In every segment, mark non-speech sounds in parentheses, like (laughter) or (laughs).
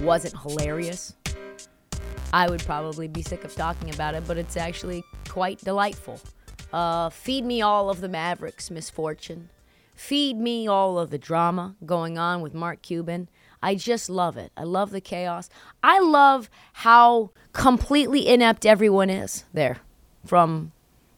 wasn't hilarious, I would probably be sick of talking about it, but it's actually quite delightful. Uh, feed me all of the Mavericks' misfortune. Feed me all of the drama going on with Mark Cuban. I just love it. I love the chaos. I love how completely inept everyone is there. From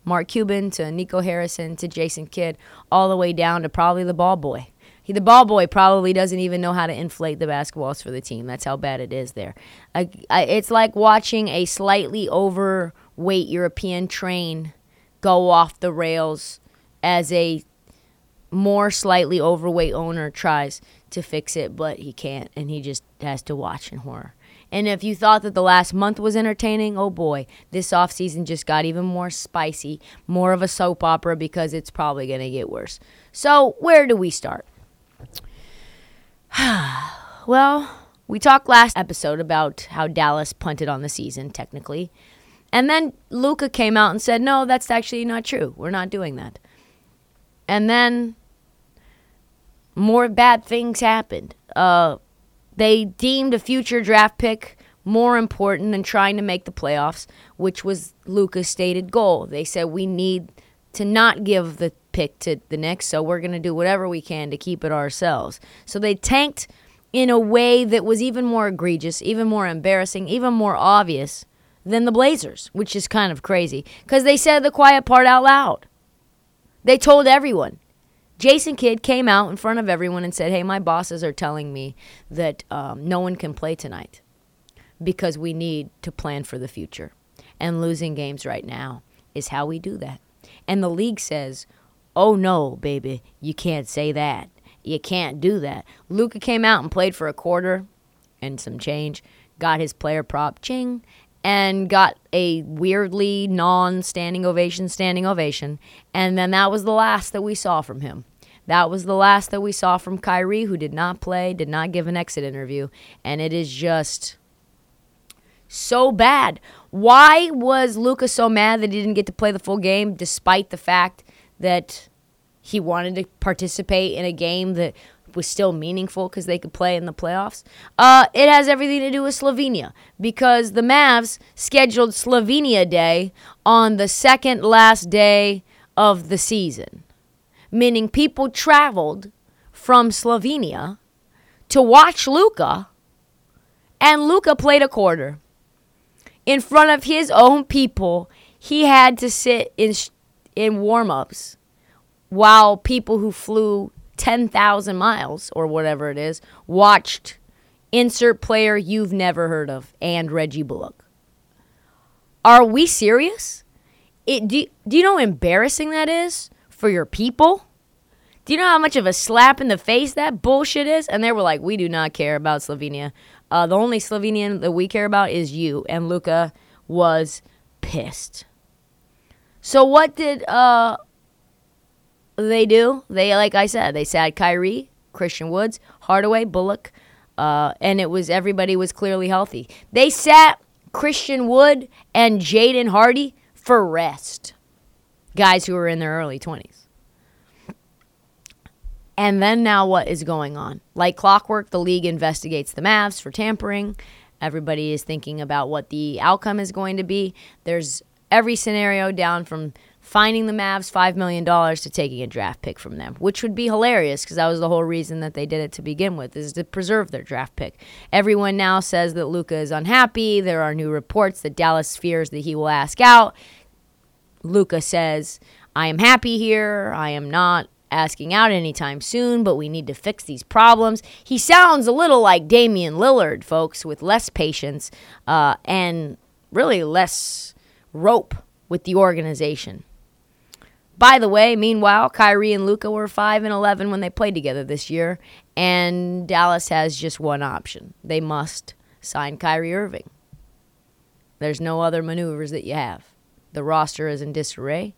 Mark Cuban to Nico Harrison to Jason Kidd, all the way down to probably the ball boy. He, the ball boy probably doesn't even know how to inflate the basketballs for the team. That's how bad it is there. I, I, it's like watching a slightly overweight European train go off the rails as a more slightly overweight owner tries to fix it, but he can't, and he just has to watch in horror. And if you thought that the last month was entertaining, oh boy, this offseason just got even more spicy, more of a soap opera because it's probably going to get worse. So, where do we start? (sighs) well, we talked last episode about how Dallas punted on the season, technically. And then Luka came out and said, no, that's actually not true. We're not doing that. And then more bad things happened. Uh, they deemed a future draft pick more important than trying to make the playoffs, which was Luka's stated goal. They said we need to not give the pick to the Knicks, so we're going to do whatever we can to keep it ourselves. So they tanked in a way that was even more egregious, even more embarrassing, even more obvious than the Blazers, which is kind of crazy because they said the quiet part out loud. They told everyone. Jason Kidd came out in front of everyone and said, Hey, my bosses are telling me that um, no one can play tonight because we need to plan for the future. And losing games right now is how we do that. And the league says, Oh no, baby, you can't say that. You can't do that. Luka came out and played for a quarter and some change, got his player prop, ching, and got a weirdly non standing ovation, standing ovation. And then that was the last that we saw from him. That was the last that we saw from Kyrie, who did not play, did not give an exit interview. And it is just so bad. Why was Luka so mad that he didn't get to play the full game, despite the fact that he wanted to participate in a game that was still meaningful because they could play in the playoffs. Uh, it has everything to do with Slovenia because the Mavs scheduled Slovenia Day on the second last day of the season, meaning people traveled from Slovenia to watch Luka, and Luka played a quarter in front of his own people. He had to sit in in warm-ups while people who flew 10,000 miles or whatever it is watched insert player you've never heard of and Reggie Bullock. Are we serious? It, do, do you know how embarrassing that is for your people? Do you know how much of a slap in the face that bullshit is? And they were like, we do not care about Slovenia. Uh, the only Slovenian that we care about is you. And Luka was pissed. So what did uh, they do. They, like I said, they sat Kyrie, Christian Woods, Hardaway, Bullock, uh, and it was everybody was clearly healthy. They sat Christian Wood and Jaden Hardy for rest, guys who were in their early 20s. And then now what is going on? Like clockwork, the league investigates the Mavs for tampering. Everybody is thinking about what the outcome is going to be. There's every scenario down from finding the Mavs $5 million to taking a draft pick from them, which would be hilarious because that was the whole reason that they did it to begin with, is to preserve their draft pick. Everyone now says that Luka is unhappy. There are new reports that Dallas fears that he will ask out. Luka says, I am happy here. I am not asking out anytime soon, but we need to fix these problems. He sounds a little like Damian Lillard, folks, with less patience uh, and really less rope with the organization. By the way, meanwhile, Kyrie and Luka were 5 and 11 when they played together this year, and Dallas has just one option. They must sign Kyrie Irving. There's no other maneuvers that you have. The roster is in disarray,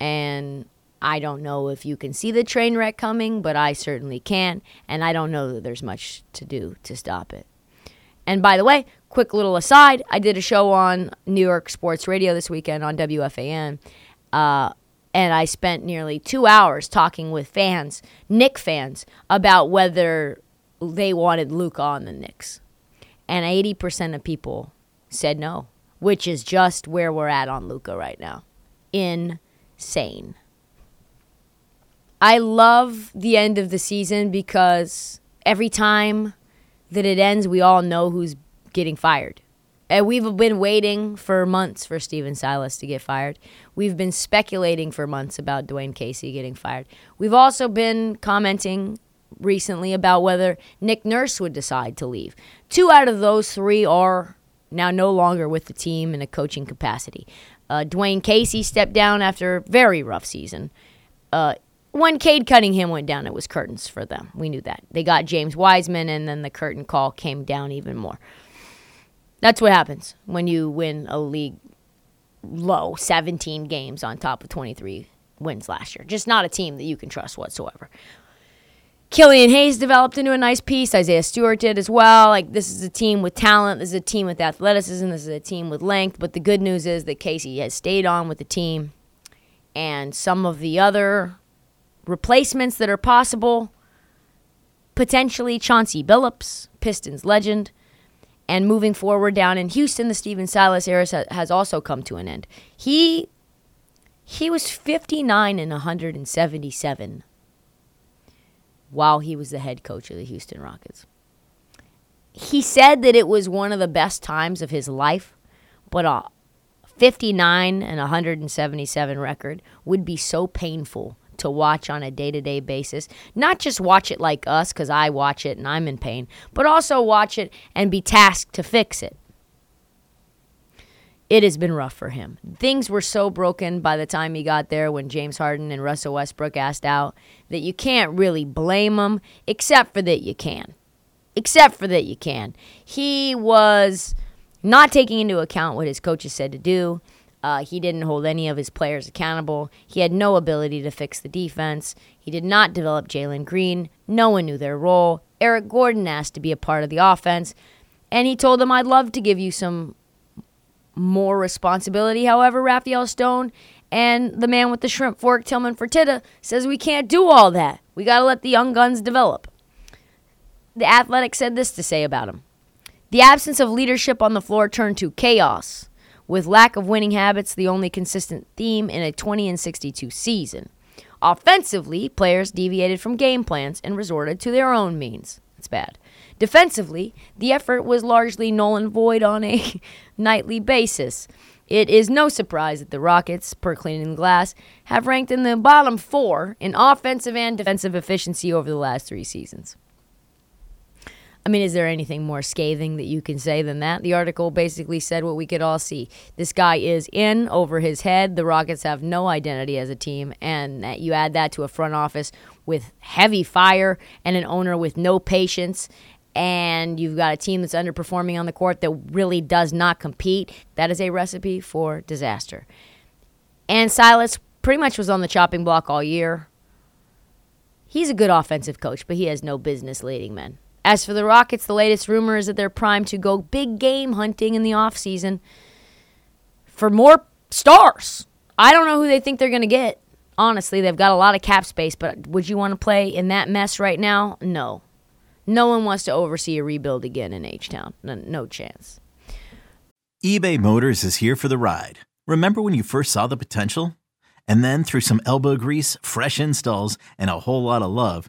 and I don't know if you can see the train wreck coming, but I certainly can, and I don't know that there's much to do to stop it. And by the way, quick little aside, I did a show on New York Sports Radio this weekend on WFAN. Uh, and I spent nearly two hours talking with fans, Knick fans, about whether they wanted Luka on the Knicks. And 80% of people said no, which is just where we're at on Luka right now. Insane. I love the end of the season because every time that it ends, we all know who's getting fired. And we've been waiting for months for Stephen Silas to get fired. We've been speculating for months about Dwane Casey getting fired. We've also been commenting recently about whether Nick Nurse would decide to leave. Two out of those three are now no longer with the team in a coaching capacity. Uh, Dwane Casey stepped down after a very rough season. Uh, when Cade Cunningham went down, it was curtains for them. We knew that. They got James Wiseman, and then the curtain call came down even more. That's what happens when you win a league low 17 games on top of 23 wins last year. Just not a team that you can trust whatsoever. Killian Hayes developed into a nice piece. Isaiah Stewart did as well. Like, this is a team with talent. This is a team with athleticism. This is a team with length. But the good news is that Casey has stayed on with the team. And some of the other replacements that are possible potentially Chauncey Billups, Pistons legend, and moving forward down in Houston, the Stephen Silas era has also come to an end. He he was 59 and 177 while he was the head coach of the Houston Rockets. He said that it was one of the best times of his life, but a 59 and 177 record would be so painful to watch on a day to day basis. Not just watch it like us, because I watch it and I'm in pain, but also watch it and be tasked to fix it. It has been rough for him. Things were so broken by the time he got there when James Harden and Russell Westbrook asked out that you can't really blame him, except for that you can. Except for that you can. He was not taking into account what his coaches said to do. Uh, he didn't hold any of his players accountable. He had no ability to fix the defense. He did not develop Jalen Green. No one knew their role. Eric Gordon asked to be a part of the offense. And he told them, I'd love to give you some more responsibility. However, Rafael Stone and the man with the shrimp fork, Tillman Fertitta, says we can't do all that. We got to let the young guns develop. The Athletic said this to say about him The absence of leadership on the floor turned to chaos with lack of winning habits the only consistent theme in a 20 and 62 season. Offensively, players deviated from game plans and resorted to their own means. It's bad. Defensively, the effort was largely null and void on a (laughs) nightly basis. It is no surprise that the Rockets, per cleaning glass, have ranked in the bottom four in offensive and defensive efficiency over the last three seasons. I mean, is there anything more scathing that you can say than that? The article basically said what we could all see. This guy is in over his head. The Rockets have no identity as a team, and you add that to a front office with heavy fire and an owner with no patience. And you've got a team that's underperforming on the court that really does not compete. That is a recipe for disaster. And Silas pretty much was on the chopping block all year. He's a good offensive coach, but he has no business leading men. As for the Rockets, the latest rumor is that they're primed to go big game hunting in the offseason for more stars. I don't know who they think they're going to get. honestly, they've got a lot of cap space, but would you want to play in that mess right now? No. No one wants to oversee a rebuild again in H Town. No, no chance. eBay Motors is here for the ride. Remember when you first saw the potential? And then through some elbow grease, fresh installs, and a whole lot of love,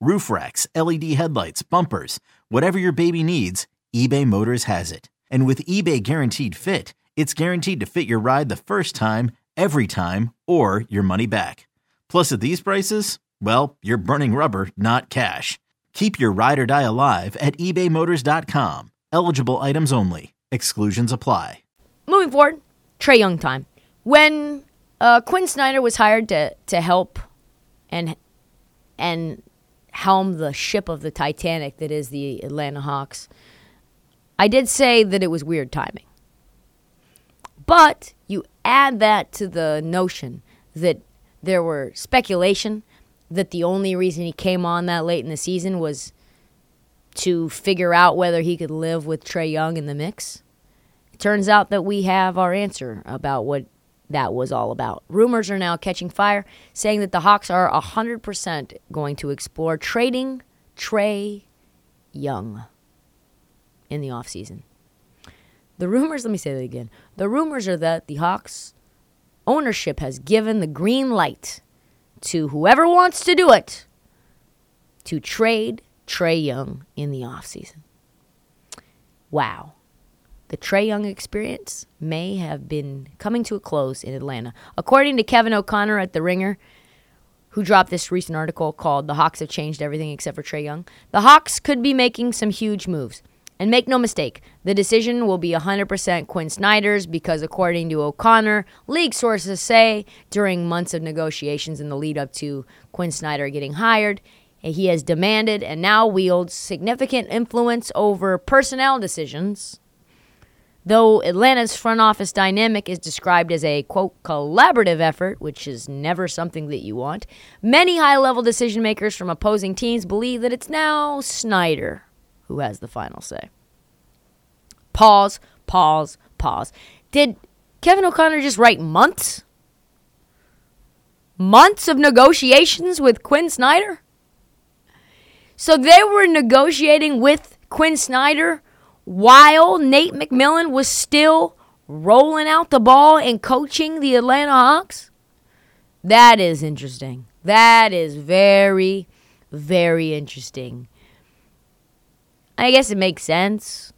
roof racks, LED headlights, bumpers, whatever your baby needs, eBay Motors has it. And with eBay Guaranteed Fit, it's guaranteed to fit your ride the first time, every time, or your money back. Plus, at these prices, well, you're burning rubber, not cash. Keep your ride or die alive at ebaymotors.com. Eligible items only. Exclusions apply. Moving forward, Trae Young time. When uh, Quin Snyder was hired to to help and and helm the ship of the Titanic that is the Atlanta Hawks, I did say that it was weird timing. But you add that to the notion that there were speculation that the only reason he came on that late in the season was to figure out whether he could live with Trae Young in the mix. It turns out that we have our answer about what that was all about. Rumors are now catching fire saying that the Hawks are 100% going to explore trading Trae Young in the offseason. The rumors, let me say that again. The rumors are that the Hawks ownership has given the green light to whoever wants to do it to trade Trae Young in the offseason. Wow. The Trae Young experience may have been coming to a close in Atlanta. According to Kevin O'Connor at The Ringer, who dropped this recent article called The Hawks Have Changed Everything Except for Trae Young, the Hawks could be making some huge moves. And make no mistake, the decision will be 100% Quin Snyder's because, according to O'Connor, league sources say during months of negotiations in the lead up to Quin Snyder getting hired, he has demanded and now wields significant influence over personnel decisions. Though Atlanta's front office dynamic is described as a quote collaborative effort, which is never something that you want, many high level decision makers from opposing teams believe that it's now Snyder who has the final say. Pause, pause, pause. Did Kevin O'Connor just write months? Months of negotiations with Quin Snyder? So they were negotiating with Quin Snyder while Nate McMillan was still rolling out the ball and coaching the Atlanta Hawks? That is interesting. That is very, very interesting. I guess it makes sense,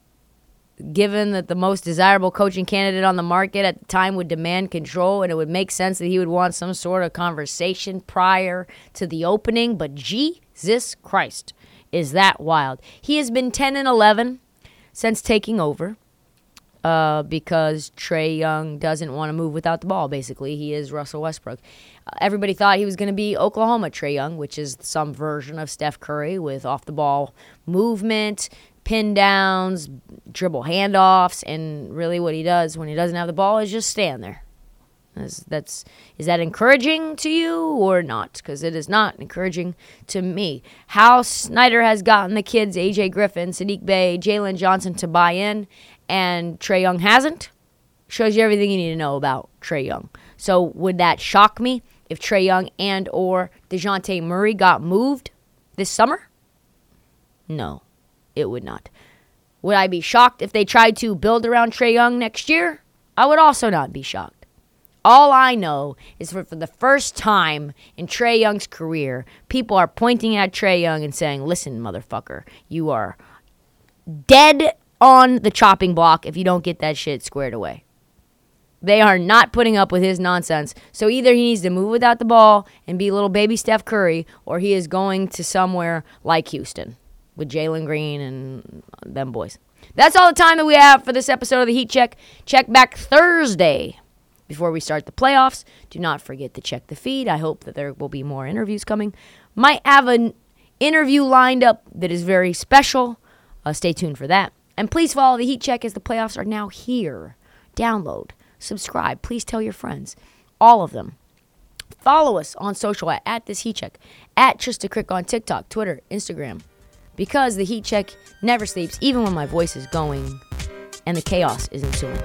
given that the most desirable coaching candidate on the market at the time would demand control, and it would make sense that he would want some sort of conversation prior to the opening. But Jesus Christ, is that wild? He has been 10 and 11 since taking over. Uh, because Trae Young doesn't want to move without the ball. Basically, he is Russell Westbrook. Uh, everybody thought he was going to be Oklahoma Trae Young, which is some version of Steph Curry with off the ball movement, pin downs, dribble handoffs, and really what he does when he doesn't have the ball is just stand there. That's, that's is that encouraging to you or not? Because it is not encouraging to me. How Snyder has gotten the kids AJ Griffin, Saddiq Bey, Jalen Johnson to buy in, and Trae Young hasn't, shows you everything you need to know about Trae Young. So would that shock me if Trae Young and or DeJounte Murray got moved this summer? No, it would not. Would I be shocked if they tried to build around Trae Young next year? I would also not be shocked. All I know is for, for the first time in Trae Young's career, people are pointing at Trae Young and saying, listen, motherfucker, you are dead on the chopping block if you don't get that shit squared away. They are not putting up with his nonsense. So either he needs to move without the ball and be little baby Steph Curry, or he is going to somewhere like Houston with Jalen Green and them boys. That's all the time that we have for this episode of the Heat Check. Check back Thursday before we start the playoffs. Do not forget to check the feed. I hope that there will be more interviews coming Might have an interview lined up that is very special. Uh, stay tuned for that. And please follow the Heat Check as the playoffs are now here. Download, subscribe. Please tell your friends, all of them. Follow us on social at, at this Heat Check, at Trysta Krick on TikTok, Twitter, Instagram. Because the Heat Check never sleeps, even when my voice is going and the chaos is ensuing.